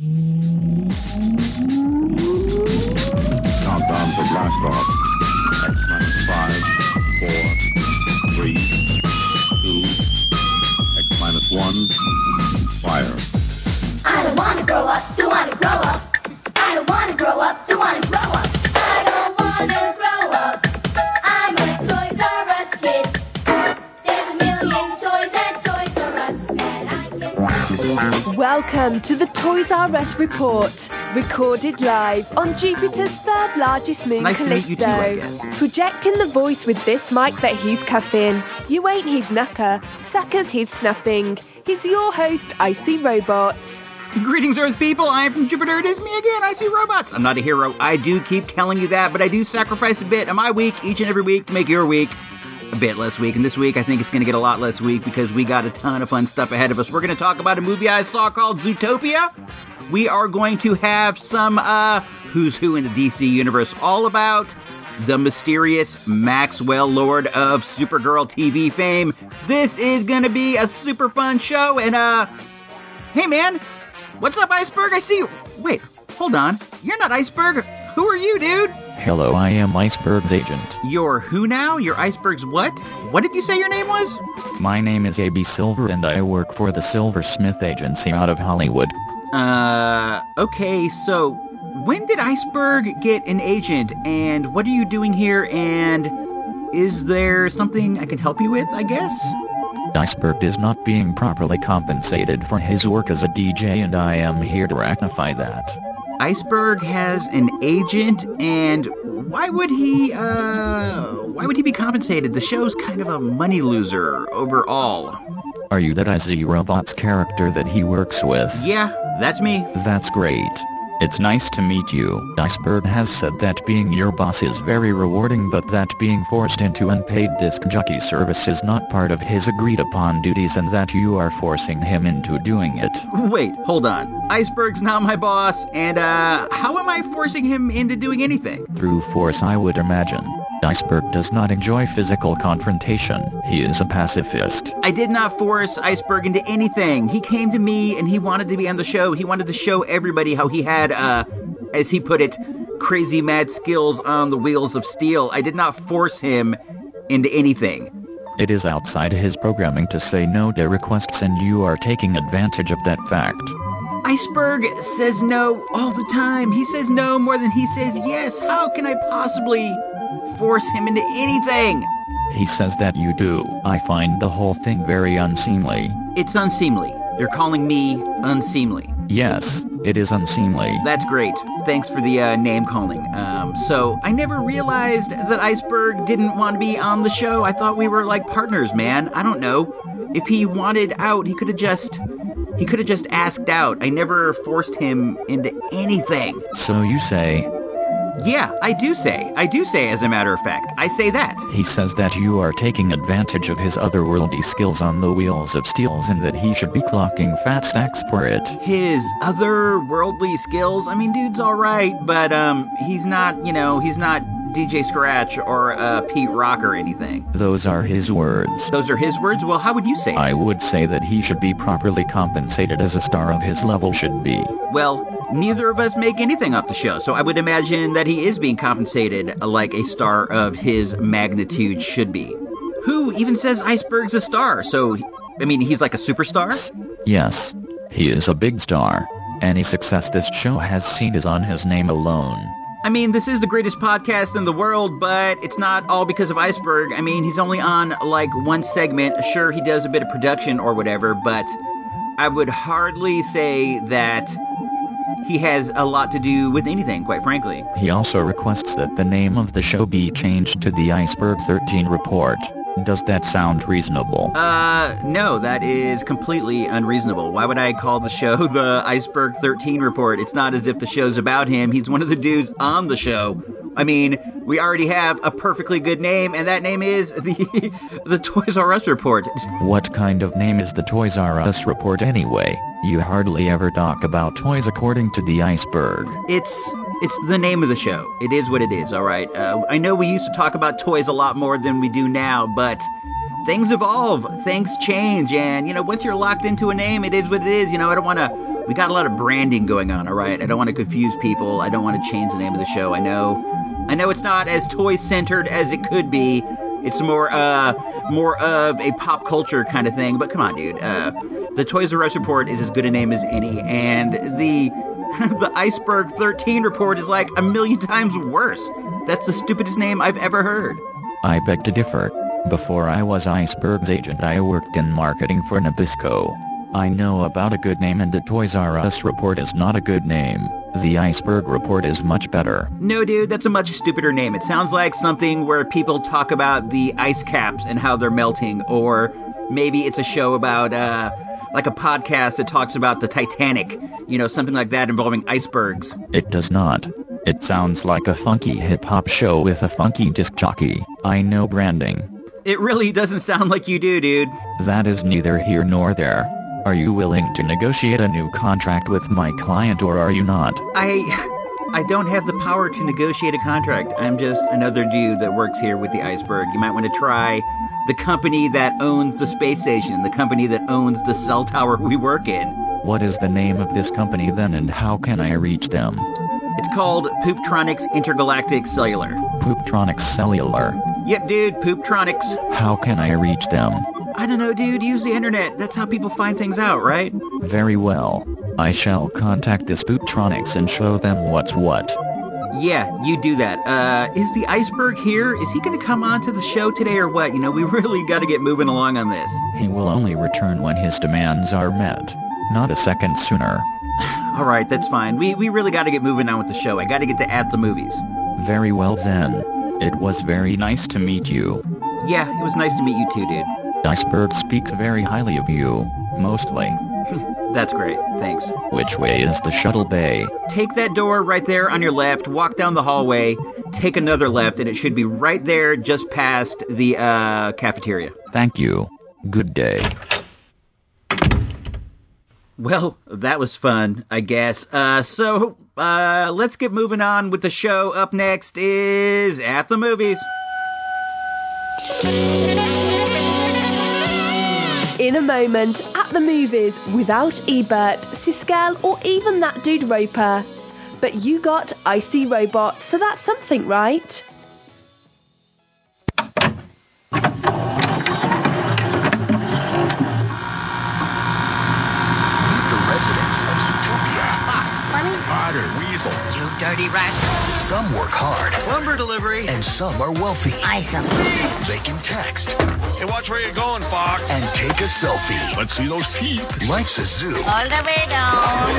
Countdown for blast off. X minus five, four, three, two, X minus one, fire. I don't wanna grow up, don't wanna grow up. I don't wanna grow up, don't wanna grow up. I don't wanna grow up. I'm a Toys R Us kid. There's a million toys at Toys R Us that I can. Welcome to the Toys R Us report, recorded live on Jupiter's third largest moon, nice to meet you too, I Callisto. guess. Projecting the voice with this mic that he's cuffing. You ain't his knucker, suckers he's snuffing. He's your host, Icy Robots. Greetings, Earth people. I'm from Jupiter. It is me again. I see robots. I'm not a hero. I do keep telling you that, but I do sacrifice a bit of my week each and every week to make your week bit less week. And this week, I think it's going to get a lot less week because we got a ton of fun stuff ahead of us. We're going to talk about a movie I saw called Zootopia. We are going to have some uh, who's who in the DC universe, all about the mysterious Maxwell Lord of Supergirl TV fame. This is going to be a super fun show, and uh, hey man, what's up, Iceberg? I see you. Wait, hold on. You're not Iceberg. Who are you, dude? Hello, I am Iceberg's agent. You're who now? You're Iceberg's what? What did you say your name was? My name is AB Silver and I work for the Silversmith Agency out of Hollywood. Uh, okay, so when did Iceberg get an agent, and what are you doing here, and is there something I can help you with, I guess? Iceberg is not being properly compensated for his work as a DJ and I am here to rectify that. Iceberg has an agent, and why would he, uh, why would he be compensated? The show's kind of a money loser overall. Are you that IZ Robot's character that he works with? Yeah, that's me. That's great. It's nice to meet you. Iceberg has said that being your boss is very rewarding but that being forced into unpaid disc jockey service is not part of his agreed upon duties and that you are forcing him into doing it. Wait, hold on. Iceberg's not my boss, and, uh, how am I forcing him into doing anything? Through force I would imagine. Iceberg does not enjoy physical confrontation. He is a pacifist. I did not force Iceberg into anything. He came to me and he wanted to be on the show. He wanted to show everybody how he had, uh, as he put it, crazy mad skills on the wheels of steel. I did not force him into anything. It is outside his programming to say no to requests and you are taking advantage of that fact. Iceberg says no all the time. He says no more than he says yes. How can I possibly force him into anything? He says that you do. I find the whole thing very unseemly. It's unseemly. They're calling me unseemly. Yes, it is unseemly. That's great. Thanks for the uh, name calling. Um, so I never realized that Iceberg didn't want to be on the show. I thought we were like partners, man. I don't know. If he wanted out, he could have just he could have just asked out. I never forced him into anything. So you say, Yeah, I do say. I do say as a matter of fact. I say that. he says that you are taking advantage of his otherworldly skills on the wheels of steels and that he should be clocking fat stacks for it. His otherworldly skills, I mean dude's all right, but um he's not, you know, he's not DJ Scratch or uh, Pete Rock or anything. Those are his words. Those are his words. Well, how would you say? it? I would say that he should be properly compensated as a star of his level should be. Well, neither of us make anything off the show, so I would imagine that he is being compensated like a star of his magnitude should be. Who even says Iceberg's a star? So, I mean, he's like a superstar? Yes, he is a big star. Any success this show has seen is on his name alone. I mean, this is the greatest podcast in the world, but it's not all because of Iceberg. I mean, he's only on like one segment. Sure, he does a bit of production or whatever, but I would hardly say that he has a lot to do with anything, quite frankly. He also requests that the name of the show be changed to the Iceberg 13 Report. Does that sound reasonable? Uh, no, that is completely unreasonable. Why would I call the show the Iceberg 13 Report? It's not as if the show's about him. He's one of the dudes on the show. I mean, we already have a perfectly good name, and that name is the the Toys R Us Report. What kind of name is the Toys R Us report anyway? You hardly ever talk about toys according to the iceberg. It's it's the name of the show. It is what it is. All right. Uh, I know we used to talk about toys a lot more than we do now, but things evolve, things change, and you know, once you're locked into a name, it is what it is. You know, I don't want to we got a lot of branding going on. All right, I don't want to confuse people. I don't want to change the name of the show. I know, I know it's not as toy centered as it could be. It's more, uh, more of a pop culture kind of thing. But come on, dude. Uh, the Toys R Us report is as good a name as any, and the the Iceberg 13 report is like a million times worse. That's the stupidest name I've ever heard. I beg to differ. Before I was Iceberg's agent I worked in marketing for Nabisco. I know about a good name and the Toys R Us report is not a good name. The Iceberg report is much better. No, dude, that's a much stupider name. It sounds like something where people talk about the ice caps and how they're melting, or maybe it's a show about, uh, like a podcast that talks about the Titanic, you know, something like that involving icebergs. It does not. It sounds like a funky hip-hop show with a funky disc jockey. I know branding. It really doesn't sound like you do, dude. That is neither here nor there. Are you willing to negotiate a new contract with my client or are you not? I. I don't have the power to negotiate a contract. I'm just another dude that works here with the iceberg. You might want to try the company that owns the space station, the company that owns the cell tower we work in. What is the name of this company then and how can I reach them? It's called Pooptronics Intergalactic Cellular. Pooptronics Cellular. Yep, dude, Pooptronics. How can I reach them? I don't know, dude. Use the internet. That's how people find things out, right? Very well. I shall contact this Pooptronics and show them what's what. Yeah, you do that. Uh, is the iceberg here? Is he going to come on to the show today or what? You know, we really got to get moving along on this. He will only return when his demands are met. Not a second sooner. All right, that's fine. We we really got to get moving on with the show. I got to get to add the movies. Very well then. It was very nice to meet you. Yeah, it was nice to meet you too, dude. Iceberg speaks very highly of you, mostly. That's great. Thanks. Which way is the shuttle bay? Take that door right there on your left, walk down the hallway, take another left, and it should be right there just past the uh, cafeteria. Thank you. Good day. Well, that was fun, I guess. Uh, so, uh, let's get moving on with the show. Up next is At the Movies. In a moment, at the movies, without Ebert, Siskel, or even that dude Roeper. But you got Icy Robot, so that's something, right? Otter Weasel. You dirty rat. Some work hard, Lumber delivery. and some are wealthy. Isom. They can text Hey, watch where you're going, Fox. and take a selfie. Let's see those teeth. Life's a zoo, All the way down.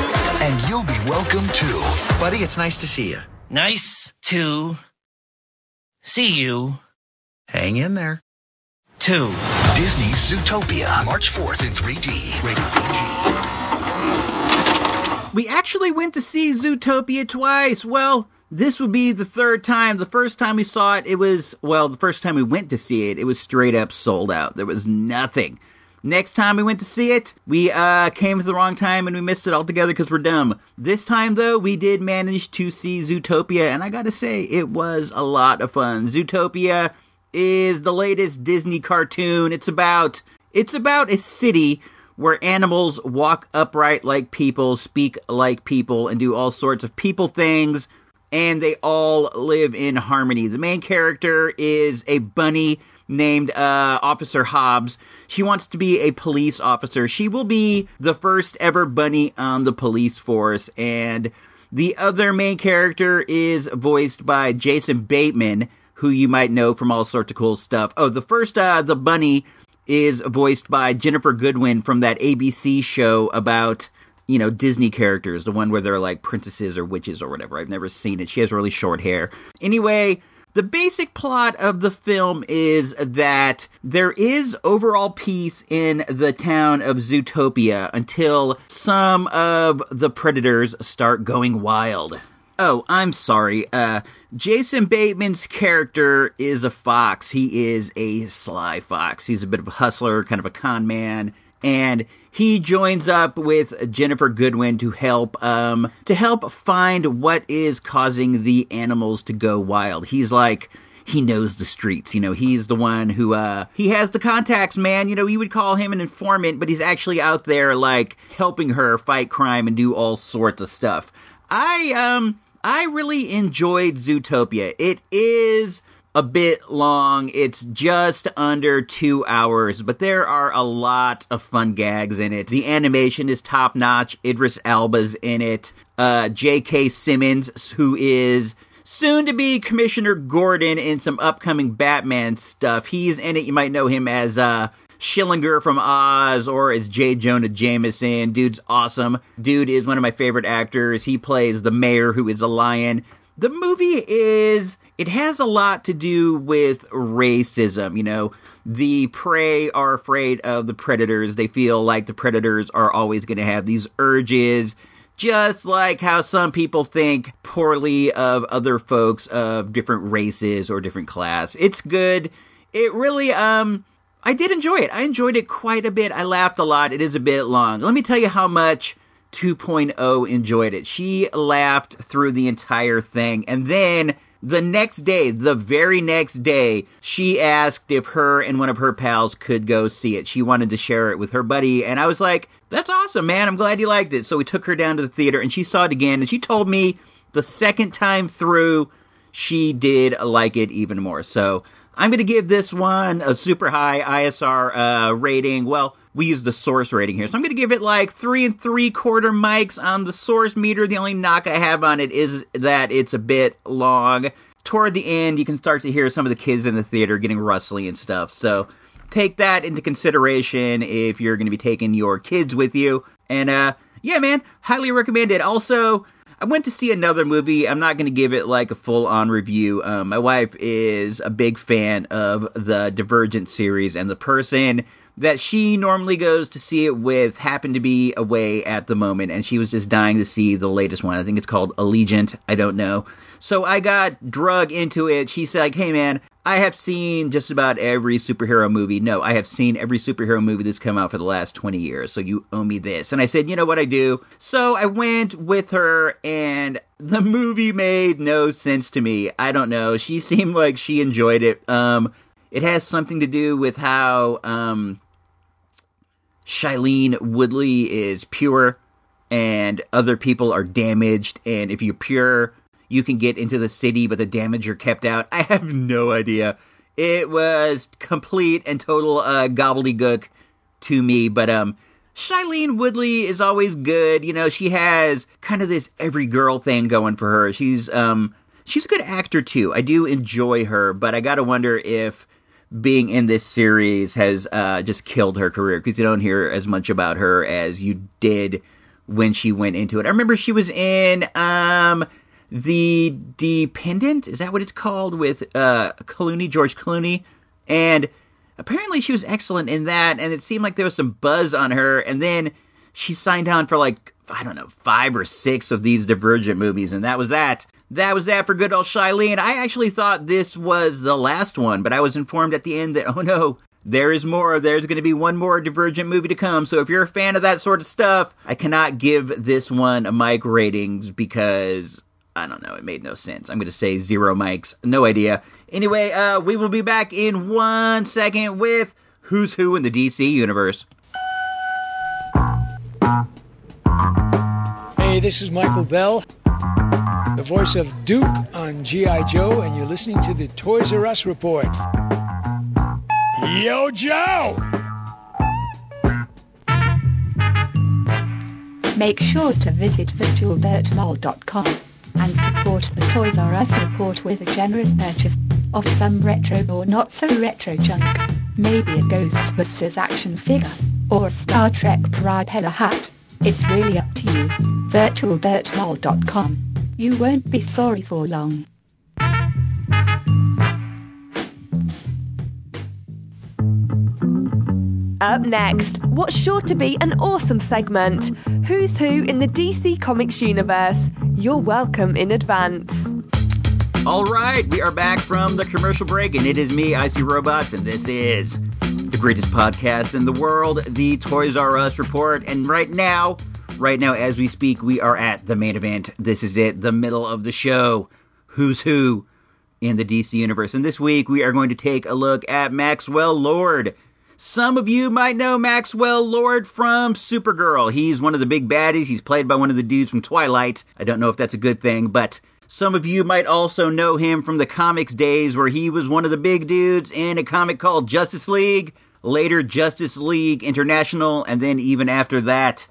and you'll be welcome too. Buddy, it's nice to see you. Nice to see you Hang in there. Two. Disney's Zootopia, March 4th in 3D. Rated PG. We actually went to see Zootopia twice. Well, this would be the third time. The first time we saw it, it was, well, the first time we went to see it, it was straight up sold out. There was nothing. Next time we went to see it, we uh, came at the wrong time and we missed it altogether because we're dumb. This time, though, we did manage to see Zootopia, and I gotta say, it was a lot of fun. Zootopia is the latest Disney cartoon. It's about it's about a city where animals walk upright like people, speak like people, and do all sorts of people things, and they all live in harmony. The main character is a bunny named uh, Officer Hopps. She wants to be a police officer. She will be the first ever bunny on the police force, and the other main character is voiced by Jason Bateman, who you might know from all sorts of cool stuff. Oh, the first, uh, the bunny is voiced by Ginnifer Goodwin from that ABC show about, you know, Disney characters, the one where they're like princesses or witches or whatever. I've never seen it. She has really short hair. Anyway, the basic plot of the film is that there is overall peace in the town of Zootopia until some of the predators start going wild. Oh, I'm sorry. Uh, Jason Bateman's character is a fox. He is a sly fox. He's a bit of a hustler, kind of a con man, and he joins up with Ginnifer Goodwin to help um to help find what is causing the animals to go wild. He's like he knows the streets. You know, he's the one who uh he has the contacts, man. You know, you would call him an informant, but he's actually out there like helping her fight crime and do all sorts of stuff. I um I really enjoyed Zootopia. It is a bit long. It's just under two hours, but there are a lot of fun gags in it. The animation is top notch. Idris Elba's in it. Uh, J.K. Simmons, who is soon to be Commissioner Gordon in some upcoming Batman stuff. He's in it. You might know him as uh, Schillinger from Oz or as J. Jonah Jameson. Dude's awesome. Dude is one of my favorite actors. He plays the mayor who is a lion. The movie is it has a lot to do with racism. You know, the prey are afraid of the predators. They feel like the predators are always going to have these urges, just like how some people think poorly of other folks of different races or different class. It's good. It really, um, I did enjoy it. I enjoyed it quite a bit. I laughed a lot. It is a bit long. Let me tell you how much 2.0 enjoyed it. She laughed through the entire thing. And then the next day, the very next day, she asked if her and one of her pals could go see it. She wanted to share it with her buddy. And I was like, that's awesome, man. I'm glad you liked it. So we took her down to the theater and she saw it again. And she told me the second time through, she did like it even more. So I'm going to give this one a super high ISR uh, rating. Well, we use the source rating here. So I'm going to give it like three and three quarter mics on the source meter. The only knock I have on it is that it's a bit long. Toward the end, you can start to hear some of the kids in the theater getting rustly and stuff. So take that into consideration if you're going to be taking your kids with you. And uh, yeah, man, highly recommend it. Also, I went to see another movie. I'm not going to give it like a full on review. Um, my wife is a big fan of the Divergent series, and the person that she normally goes to see it with happened to be away at the moment, and she was just dying to see the latest one. I think it's called Allegiant. I don't know. So I got drug into it. She said, like, hey man, I have seen just about every superhero movie. No, I have seen every superhero movie that's come out for the last 20 years, so you owe me this. And I said, you know what I do? So I went with her, and the movie made no sense to me. I don't know. She seemed like she enjoyed it. Um, it has something to do with how, um, Shailene Woodley is pure and other people are damaged. And if you're pure, you can get into the city, but the damaged are kept out. I have no idea. It was complete and total uh, gobbledygook to me, but um, Shailene Woodley is always good. You know, she has kind of this every girl thing going for her. She's um, she's a good actor too. I do enjoy her, but I gotta wonder if being in this series has uh, just killed her career because you don't hear as much about her as you did when she went into it. I remember she was in um, the Dependent. Is that what it's called with uh, Clooney, George Clooney, and apparently she was excellent in that. And it seemed like there was some buzz on her, and then she signed on for like I don't know five or six of these Divergent movies, and that was that. That was that for good old Shailene. I actually thought this was the last one, but I was informed at the end that, oh no, there is more. There's going to be one more Divergent movie to come. So if you're a fan of that sort of stuff, I cannot give this one a mic ratings because, I don't know, it made no sense. I'm going to say zero mics. No idea. Anyway, uh, we will be back in one second with Who's Who in the DC Universe. Hey, this is Michael Bell, the voice of Duke on G.I. Joe, and you're listening to the Toys R Us Report. Yo, Joe! Make sure to visit virtualdirtmall.com and support the Toys R Us report with a generous purchase of some retro or not so retro junk. Maybe a Ghostbusters action figure or a Star Trek propeller hat. It's really up to you. virtualdirtmall.com. You won't be sorry for long. Up next, what's sure to be an awesome segment Who's Who in the DC Comics universe? You're welcome in advance. All right, we are back from the commercial break, and it is me, Icy Robots, and this is the greatest podcast in the world, the Toys R Us Report. And right now, right now, as we speak, we are at the main event. This is it, the middle of the show. Who's Who? in the DC universe. And this week we are going to take a look at Maxwell Lord. Some of you might know Maxwell Lord from Supergirl. He's one of the big baddies. He's played by one of the dudes from Twilight. I don't know if that's a good thing, but some of you might also know him from the comics days where he was one of the big dudes in a comic called Justice League, later Justice League International, and then even after that,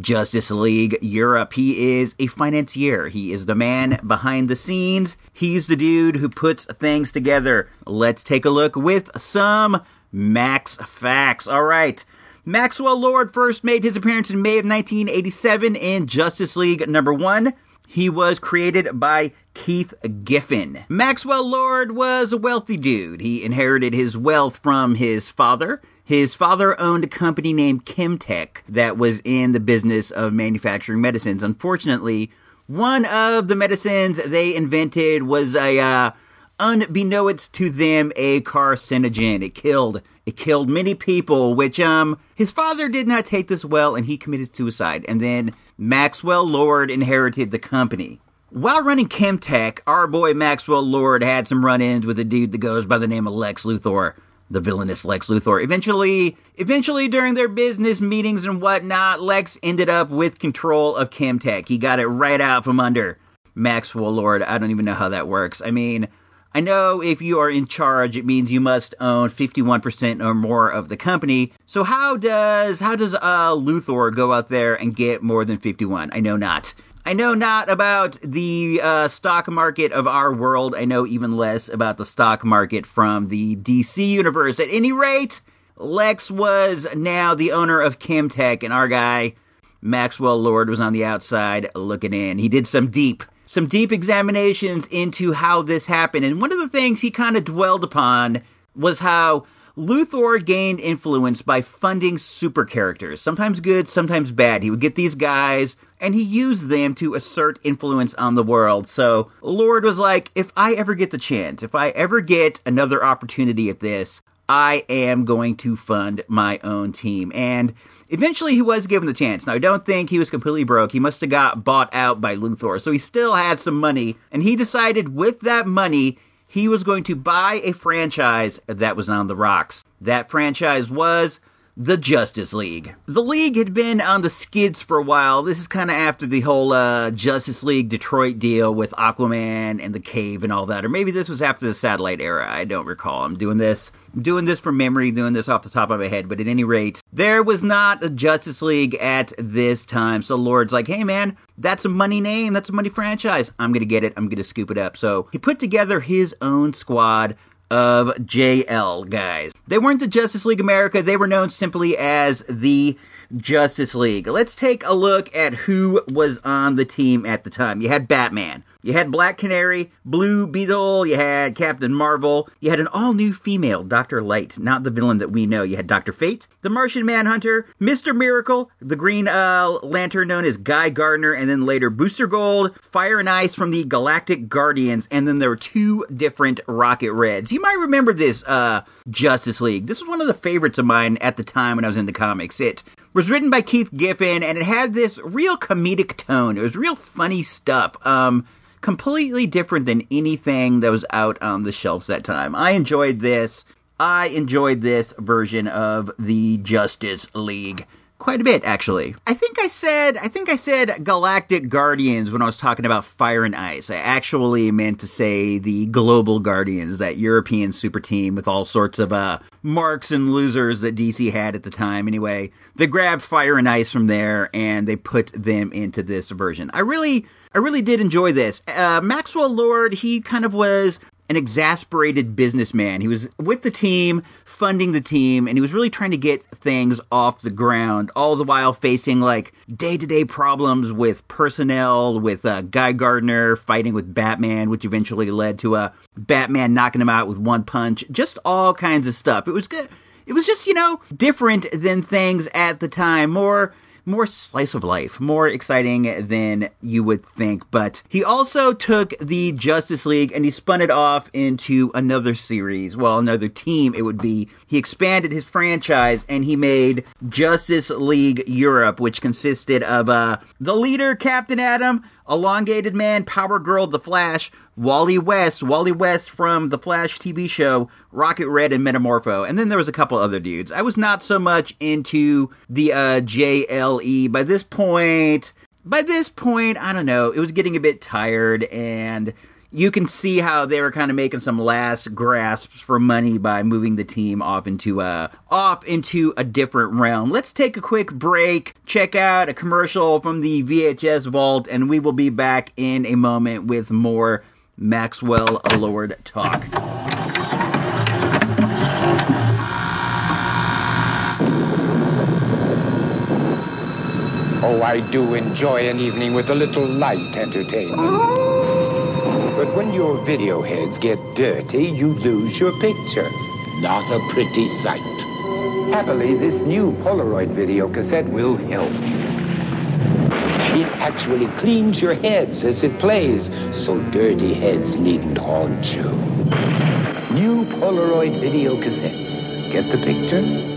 Justice League Europe. He is a financier. He is the man behind the scenes. He's the dude who puts things together. Let's take a look with some Max facts. All right. Maxwell Lord first made his appearance in May of 1987 in Justice League number 1. He was created by Keith Giffen. Maxwell Lord was a wealthy dude. He inherited his wealth from his father. His father owned a company named Chemtech that was in the business of manufacturing medicines. Unfortunately, one of the medicines they invented was a, uh, unbeknownst to them, a carcinogen. It killed, it killed many people, which, um, his father did not take this well and he committed suicide. And then Maxwell Lord inherited the company. While running Chemtech, our boy Maxwell Lord had some run-ins with a dude that goes by the name of Lex Luthor the villainous Lex Luthor. Eventually, eventually during their business meetings and whatnot, Lex ended up with control of Chemtech. He got it right out from under Maxwell Lord. I don't even know how that works. I mean, I know if you are in charge, it means you must own 51% or more of the company. So how does how does uh, Luthor go out there and get more than 51? I know not. I know not about the uh, stock market of our world. I know even less about the stock market from the DC universe. At any rate, Lex was now the owner of Chemtech, and our guy, Maxwell Lord, was on the outside looking in. He did some deep, some deep examinations into how this happened. And one of the things he kind of dwelled upon was how Luthor gained influence by funding super characters, sometimes good, sometimes bad. He would get these guys and he used them to assert influence on the world. So Lord was like, if I ever get the chance, if I ever get another opportunity at this, I am going to fund my own team. And eventually he was given the chance. Now, I don't think he was completely broke. He must have got bought out by Luthor. So he still had some money. And he decided with that money, he was going to buy a franchise that was on the rocks. That franchise was the Justice League. The League had been on the skids for a while. This is kind of after the whole uh, Justice League Detroit deal with Aquaman and the Cave and all that, or maybe this was after the satellite era. I don't recall. I'm doing this, doing this from memory, doing this off the top of my head. But at any rate, there was not a Justice League at this time. So Lord's like, hey man, that's a money name, that's a money franchise. I'm gonna get it. I'm gonna scoop it up. So he put together his own squad of JL guys. They weren't the Justice League America, they were known simply as the Justice League. Let's take a look at who was on the team at the time. You had Batman. You had Black Canary, Blue Beetle, you had Captain Marvel, you had an all new female, Dr. Light, not the villain that we know. You had Dr. Fate, the Martian Manhunter, Mr. Miracle, the Green uh, Lantern known as Guy Gardner, and then later Booster Gold, Fire and Ice from the Galactic Guardians, and then there were two different Rocket Reds. You might remember this uh, Justice League. This was one of the favorites of mine at the time when I was in the comics. It was written by Keith Giffen, and it had this real comedic tone. It was real funny stuff. Um, completely different than anything that was out on the shelves that time. I enjoyed this. I enjoyed this version of the Justice League quite a bit actually. I think I said I think I said Galactic Guardians when I was talking about Fire and Ice. I actually meant to say the Global Guardians, that European super team with all sorts of uh marks and losers that DC had at the time. Anyway, they grabbed Fire and Ice from there and they put them into this version. I really I really did enjoy this. Uh, Maxwell Lord, he kind of was an exasperated businessman. He was with the team, funding the team, and he was really trying to get things off the ground, all the while facing like day to day problems with personnel, with uh, Guy Gardner fighting with Batman, which eventually led to a uh, Batman knocking him out with one punch. Just all kinds of stuff. It was good. It was just, you know, different than things at the time. More more slice of life, more exciting than you would think. But he also took the Justice League and he spun it off into another series. Well, another team, it would be. He expanded his franchise and he made Justice League Europe, which consisted of uh, the leader, Captain Atom, Elongated Man, Power Girl, The Flash, Wally West, Wally West from the Flash TV show, Rocket Red, and Metamorpho. And then there was a couple other dudes. I was not so much into the uh, JLE. By this point, by this point, I don't know, it was getting a bit tired and you can see how they were kind of making some last grasps for money by moving the team off into a off into a different realm. Let's take a quick break, check out a commercial from the VHS vault, and we will be back in a moment with more Maxwell Lord talk. Oh, I do enjoy an evening with a little light entertainment. But when your video heads get dirty, you lose your picture. Not a pretty sight. Happily, this new Polaroid video cassette will help you. It actually cleans your heads as it plays, so dirty heads needn't haunt you. New Polaroid video cassettes. Get the picture?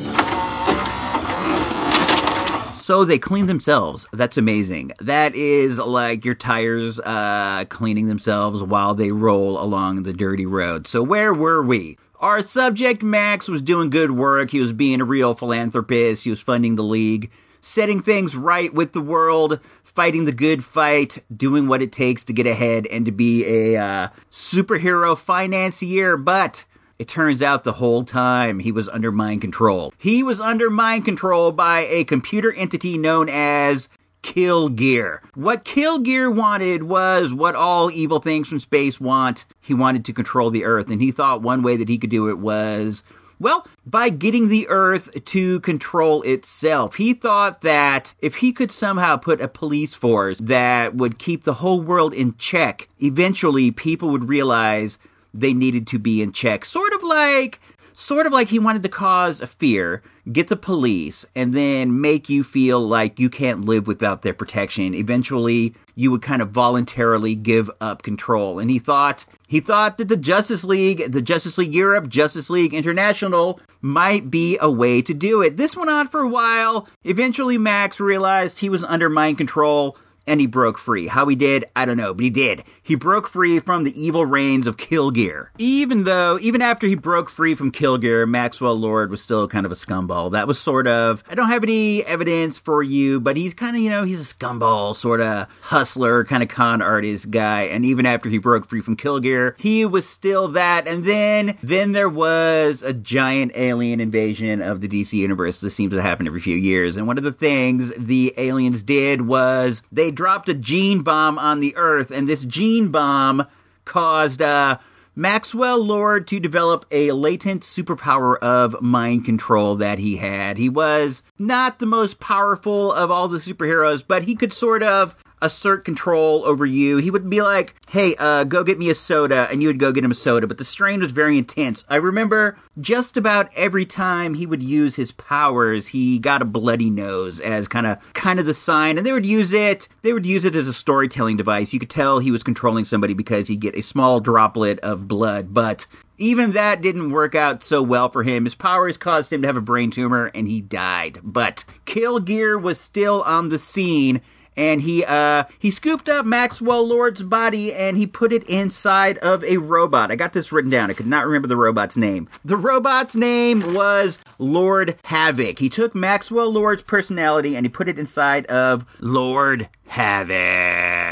So they clean themselves. That's amazing. That is like your tires uh, cleaning themselves while they roll along the dirty road. So where were we? Our subject, Max, was doing good work. He was being a real philanthropist. He was funding the league, setting things right with the world, fighting the good fight, doing what it takes to get ahead and to be a uh, superhero financier. But it turns out the whole time he was under mind control. He was under mind control by a computer entity known as Kill Gear. What Kill Gear wanted was what all evil things from space want. He wanted to control the Earth, and he thought one way that he could do it was well, by getting the Earth to control itself. He thought that if he could somehow put a police force that would keep the whole world in check, eventually people would realize they needed to be in check. Sort of like sort of like he wanted to cause a fear, get the police, and then make you feel like you can't live without their protection. Eventually, you would kind of voluntarily give up control. And he thought he thought that the Justice League, the Justice League Europe, Justice League International might be a way to do it. This went on for a while. Eventually, Max realized he was under mind control and he broke free. How he did, I don't know, but he did. He broke free from the evil reigns of Killgear. Even though, even after he broke free from Killgear, Maxwell Lord was still kind of a scumball. That was sort of, I don't have any evidence for you, but he's kind of, you know, he's a scumball, sort of hustler, kind of con artist guy. And even after he broke free from Killgear, he was still that. And then, then there was a giant alien invasion of the DC universe. This seems to happen every few years. And one of the things the aliens did was they dropped a gene bomb on the Earth, and this gene bomb caused uh, Maxwell Lord to develop a latent superpower of mind control that he had. He was not the most powerful of all the superheroes, but he could sort of assert control over you. He would be like, hey, uh, go get me a soda, and you would go get him a soda. But the strain was very intense. I remember just about every time he would use his powers, he got a bloody nose as kind of kind of the sign, and they would use it. They would use it as a storytelling device. You could tell he was controlling somebody because he'd get a small droplet of blood, but even that didn't work out so well for him. His powers caused him to have a brain tumor and he died. But Kill Gear was still on the scene and he uh he scooped up Maxwell Lord's body and he put it inside of a robot. I got this written down. I could not remember the robot's name. The robot's name was Lord Havoc. He took Maxwell Lord's personality and he put it inside of Lord Havoc.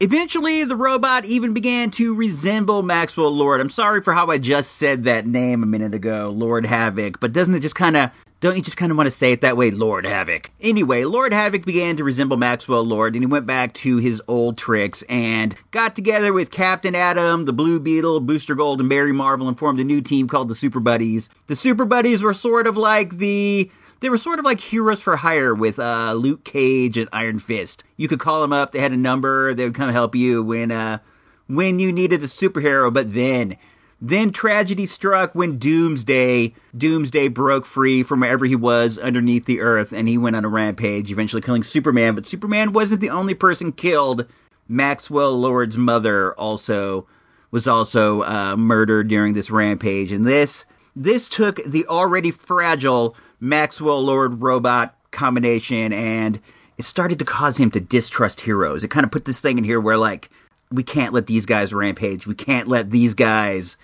Eventually, the robot even began to resemble Maxwell Lord. I'm sorry for how I just said that name a minute ago, Lord Havoc, but doesn't it just kind of don't you just kind of want to say it that way, Lord Havoc? Anyway, Lord Havoc began to resemble Maxwell Lord, and he went back to his old tricks and got together with Captain Atom, the Blue Beetle, Booster Gold, and Mary Marvel and formed a new team called the Super Buddies. The Super Buddies were sort of like the they were sort of like heroes for hire with uh, Luke Cage and Iron Fist. You could call them up; they had a number. They would come help you when uh, when you needed a superhero. But then, then tragedy struck when Doomsday Doomsday broke free from wherever he was underneath the earth, and he went on a rampage, eventually killing Superman. But Superman wasn't the only person killed. Maxwell Lord's mother also was also uh, murdered during this rampage, and this this took the already fragile Maxwell Lord robot combination and it started to cause him to distrust heroes. It kind of put this thing in here where like we can't let these guys rampage. We can't let these guys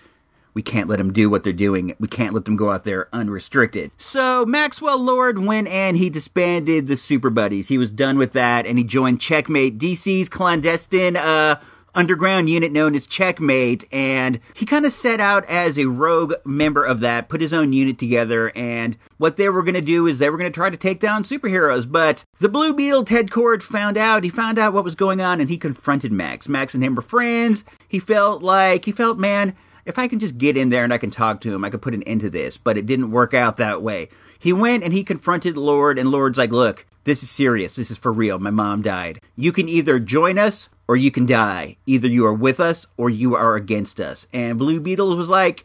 we can't let them do what they're doing. We can't let them go out there unrestricted. So Maxwell Lord went and he disbanded the Super Buddies. He was done with that and he joined Checkmate, DC's clandestine uh underground unit known as Checkmate, and he kind of set out as a rogue member of that, put his own unit together, and what they were going to do is they were going to try to take down superheroes. But the Blue Beetle, Ted Kord, found out, he found out what was going on, and he confronted Max. Max and him were friends. He felt like, he felt, man, if I can just get in there and I can talk to him, I could put an end to this. But it didn't work out that way. He went and he confronted Lord, and Lord's like, look, this is serious. This is for real. My mom died. You can either join us or you can die. Either you are with us or you are against us. And Blue Beetle was like,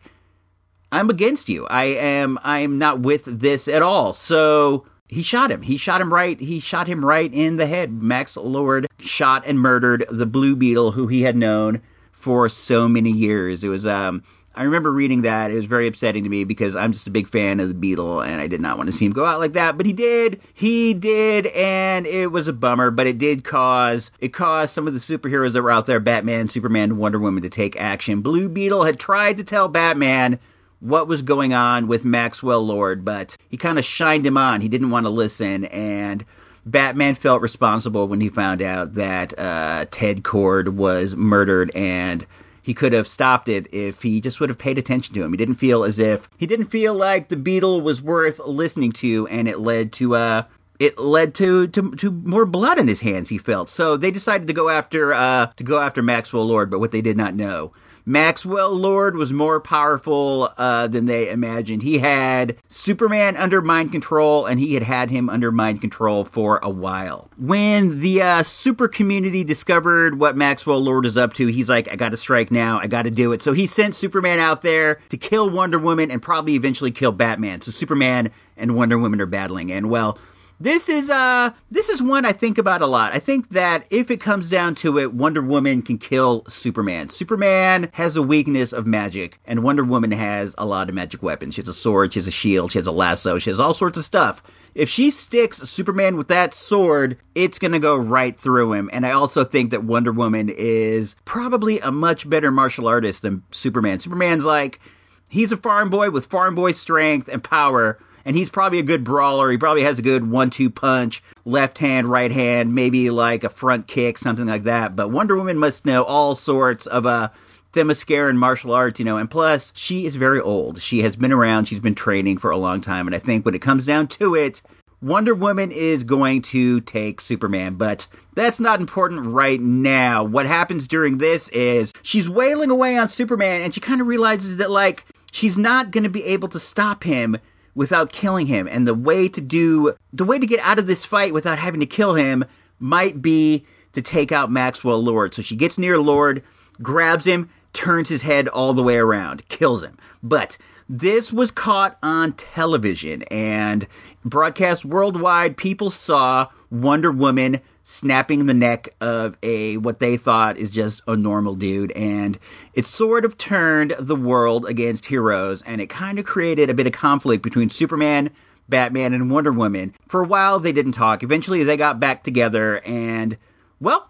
I'm against you. I am I am not with this at all. So he shot him. He shot him right. He shot him right in the head. Max Lord shot and murdered the Blue Beetle who he had known for so many years. It was um I remember reading that. It was very upsetting to me because I'm just a big fan of the Beetle and I did not want to see him go out like that, but he did. He did and it was a bummer, but it did cause it caused some of the superheroes that were out there, Batman, Superman, Wonder Woman to take action. Blue Beetle had tried to tell Batman what was going on with Maxwell Lord, but he kind of shined him on. He didn't want to listen and Batman felt responsible when he found out that uh, Ted Kord was murdered and he could have stopped it if he just would have paid attention to him. He didn't feel as if he didn't feel like the Beetle was worth listening to, and it led to uh it led to, to to more blood in his hands. He felt so they decided to go after uh to go after Maxwell Lord, but what they did not know. Maxwell Lord was more powerful uh, than they imagined. He had Superman under mind control, and he had had him under mind control for a while. When the uh, super community discovered what Maxwell Lord is up to, he's like, I gotta strike now, I gotta do it. So he sent Superman out there to kill Wonder Woman and probably eventually kill Batman. So Superman and Wonder Woman are battling, and well, this is uh this is one I think about a lot. I think that if it comes down to it, Wonder Woman can kill Superman. Superman has a weakness of magic, and Wonder Woman has a lot of magic weapons. She has a sword, she has a shield, she has a lasso, she has all sorts of stuff. If she sticks Superman with that sword, it's gonna go right through him. And I also think that Wonder Woman is probably a much better martial artist than Superman. Superman's like he's a farm boy with farm boy strength and power and he's probably a good brawler. He probably has a good one-two punch, left hand, right hand, maybe like a front kick, something like that. But Wonder Woman must know all sorts of uh, Themyscira martial arts, you know. And plus, she is very old. She has been around. She's been training for a long time. And I think when it comes down to it, Wonder Woman is going to take Superman, but that's not important right now. What happens during this is she's wailing away on Superman and she kind of realizes that, like, she's not going to be able to stop him without killing him. And the way to do, the way to get out of this fight without having to kill him might be to take out Maxwell Lord. So she gets near Lord, grabs him, turns his head all the way around, kills him. But this was caught on television and broadcast worldwide. People saw Wonder Woman snapping the neck of a what they thought is just a normal dude and it sort of turned the world against heroes and it kind of created a bit of conflict between Superman, Batman and Wonder Woman. For a while they didn't talk. Eventually they got back together and well,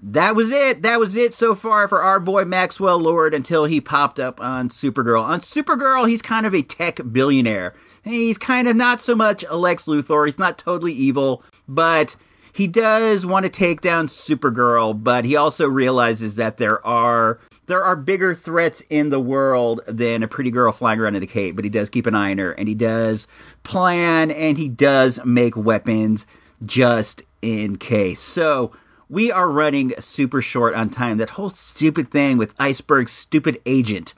that was it. That was it so far for our boy Maxwell Lord until he popped up on Supergirl. On Supergirl, he's kind of a tech billionaire. He's kind of not so much a Lex Luthor. He's not totally evil, but he does want to take down Supergirl, but he also realizes that there are there are bigger threats in the world than a pretty girl flying around in a cape, but he does keep an eye on her and he does plan and he does make weapons just in case. So we are running super short on time. That whole stupid thing with Iceberg's stupid agent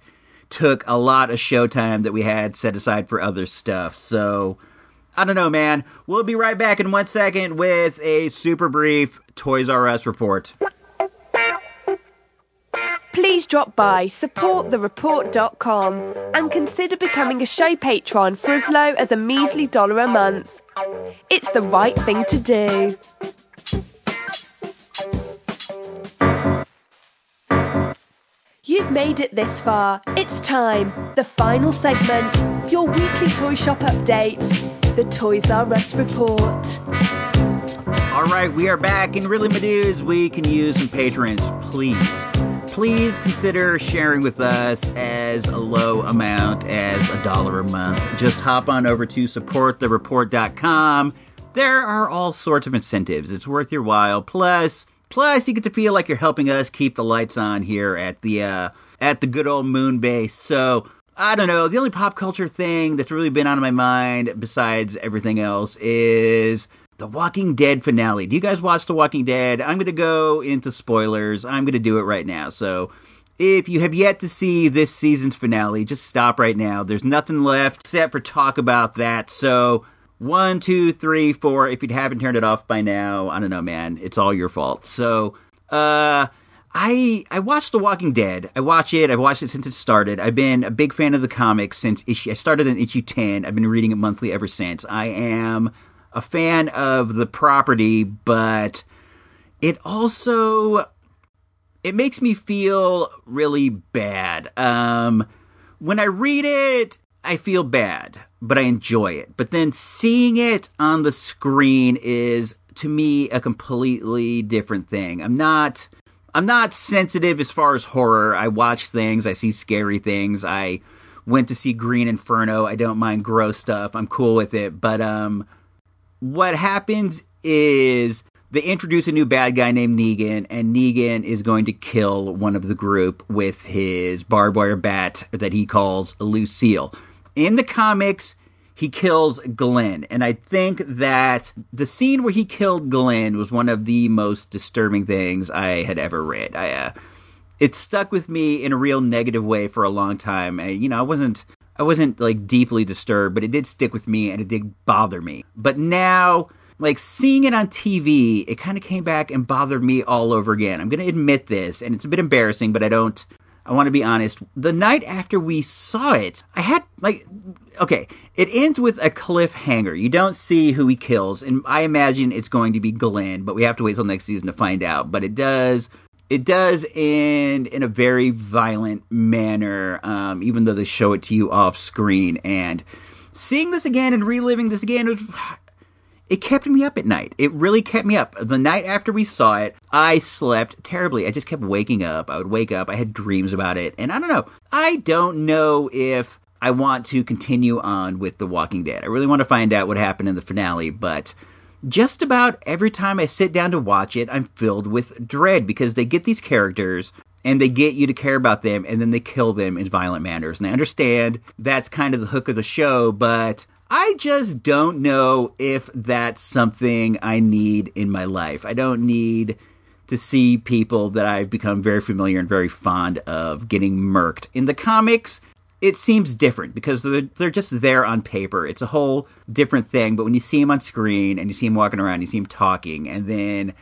took a lot of showtime that we had set aside for other stuff. So I don't know, man. We'll be right back in one second with a super brief Toys R Us report. Please drop by supportthereport.com and consider becoming a show patron for as low as a measly dollar a month. It's the right thing to do. Made it this far. It's time. The final segment. Your weekly toy shop update. The Toys R Us report. All right, we are back, and really, my dudes, we can use some patrons, please. Please consider sharing with us as a low amount as a dollar a month. Just hop on over to supportthereport.com. There are all sorts of incentives. It's worth your while. Plus, plus you get to feel like you're helping us keep the lights on here at the uh, at the good old moon base. So I don't know. The only pop culture thing that's really been on my mind, besides everything else, is the Walking Dead finale. Do you guys watch The Walking Dead? I'm going to go into spoilers. I'm going to do it right now. So if you have yet to see this season's finale, just stop right now. There's nothing left except for talk about that. So one, two, three, four. If you haven't turned it off by now, I don't know, man. It's all your fault. So, uh, I I watched The Walking Dead. I watch it. I've watched it since it started. I've been a big fan of the comics since issue. I started in issue ten. I've been reading it monthly ever since. I am a fan of the property, but it also it makes me feel really bad. Um, when I read it, I feel bad, but I enjoy it. But then seeing it on the screen is to me a completely different thing. I'm not I'm not sensitive as far as horror. I watch things, I see scary things. I went to see Green Inferno. I don't mind gross stuff. I'm cool with it. But um what happens is they introduce a new bad guy named Negan, and Negan is going to kill one of the group with his barbed wire bat that he calls Lucille. In the comics, he kills Glenn, and I think that the scene where he killed Glenn was one of the most disturbing things I had ever read. I, uh, it stuck with me in a real negative way for a long time. I, you know, I wasn't I wasn't like deeply disturbed, but it did stick with me and it did bother me. But now, like seeing it on TV, it kind of came back and bothered me all over again. I'm going to admit this, and it's a bit embarrassing, but I don't. I want to be honest. The night after we saw it, I had like, okay, it ends with a cliffhanger. You don't see who he kills, and I imagine it's going to be Glenn, but we have to wait till next season to find out. But it does it does end in a very violent manner, um, even though they show it to you off screen. And seeing this again and reliving this again was. It kept me up at night. It really kept me up. The night after we saw it, I slept terribly. I just kept waking up. I would wake up. I had dreams about it. And I don't know. I don't know if I want to continue on with The Walking Dead. I really want to find out what happened in the finale, but just about every time I sit down to watch it, I'm filled with dread because they get these characters and they get you to care about them and then they kill them in violent manners. And I understand that's kind of the hook of the show, but I just don't know if that's something I need in my life. I don't need to see people that I've become very familiar and very fond of getting murked. In the comics, it seems different because they're, they're just there on paper. It's a whole different thing. But when you see him on screen and you see him walking around, you see him talking, and then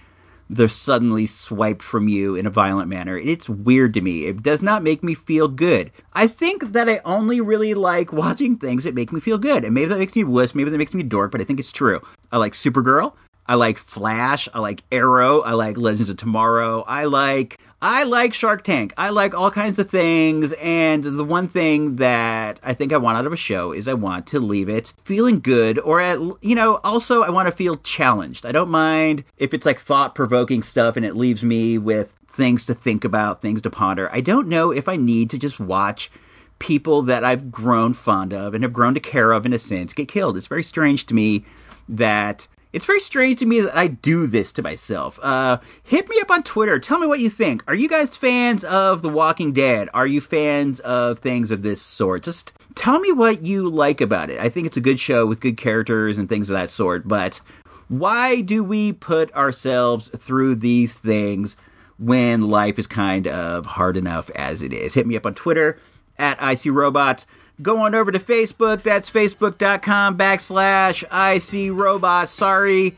they're suddenly swiped from you in a violent manner, it's weird to me. It does not make me feel good. I think that I only really like watching things that make me feel good. And maybe that makes me wuss, maybe that makes me dork, but I think it's true. I like Supergirl. I like Flash. I like Arrow. I like Legends of Tomorrow. I like I like Shark Tank. I like all kinds of things. And the one thing that I think I want out of a show is I want to leave it feeling good, or at you know, also I want to feel challenged. I don't mind if it's like thought provoking stuff and it leaves me with things to think about, things to ponder. I don't know if I need to just watch people that I've grown fond of and have grown to care of in a sense get killed. It's very strange to me that it's very strange to me that I do this to myself. Uh, hit me up on Twitter. Tell me what you think. Are you guys fans of The Walking Dead? Are you fans of things of this sort? Just tell me what you like about it. I think it's a good show with good characters and things of that sort, but why do we put ourselves through these things when life is kind of hard enough as it is? Hit me up on Twitter at ICRobot. Go on over to Facebook. That's facebook.com backslash IC Robots. Sorry,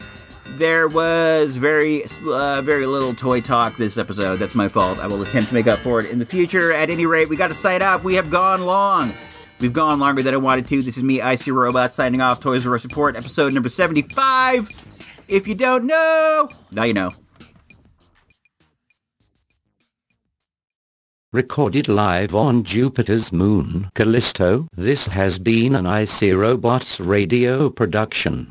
there was very, uh, very little toy talk this episode. That's my fault. I will attempt to make up for it in the future. At any rate, we got to sign up. We have gone long. We've gone longer than I wanted to. This is me, IC signing off. Toys R Us Report, episode number 75. If you don't know, now you know. Recorded live on Jupiter's moon, Callisto. This has been an IC Robots radio production.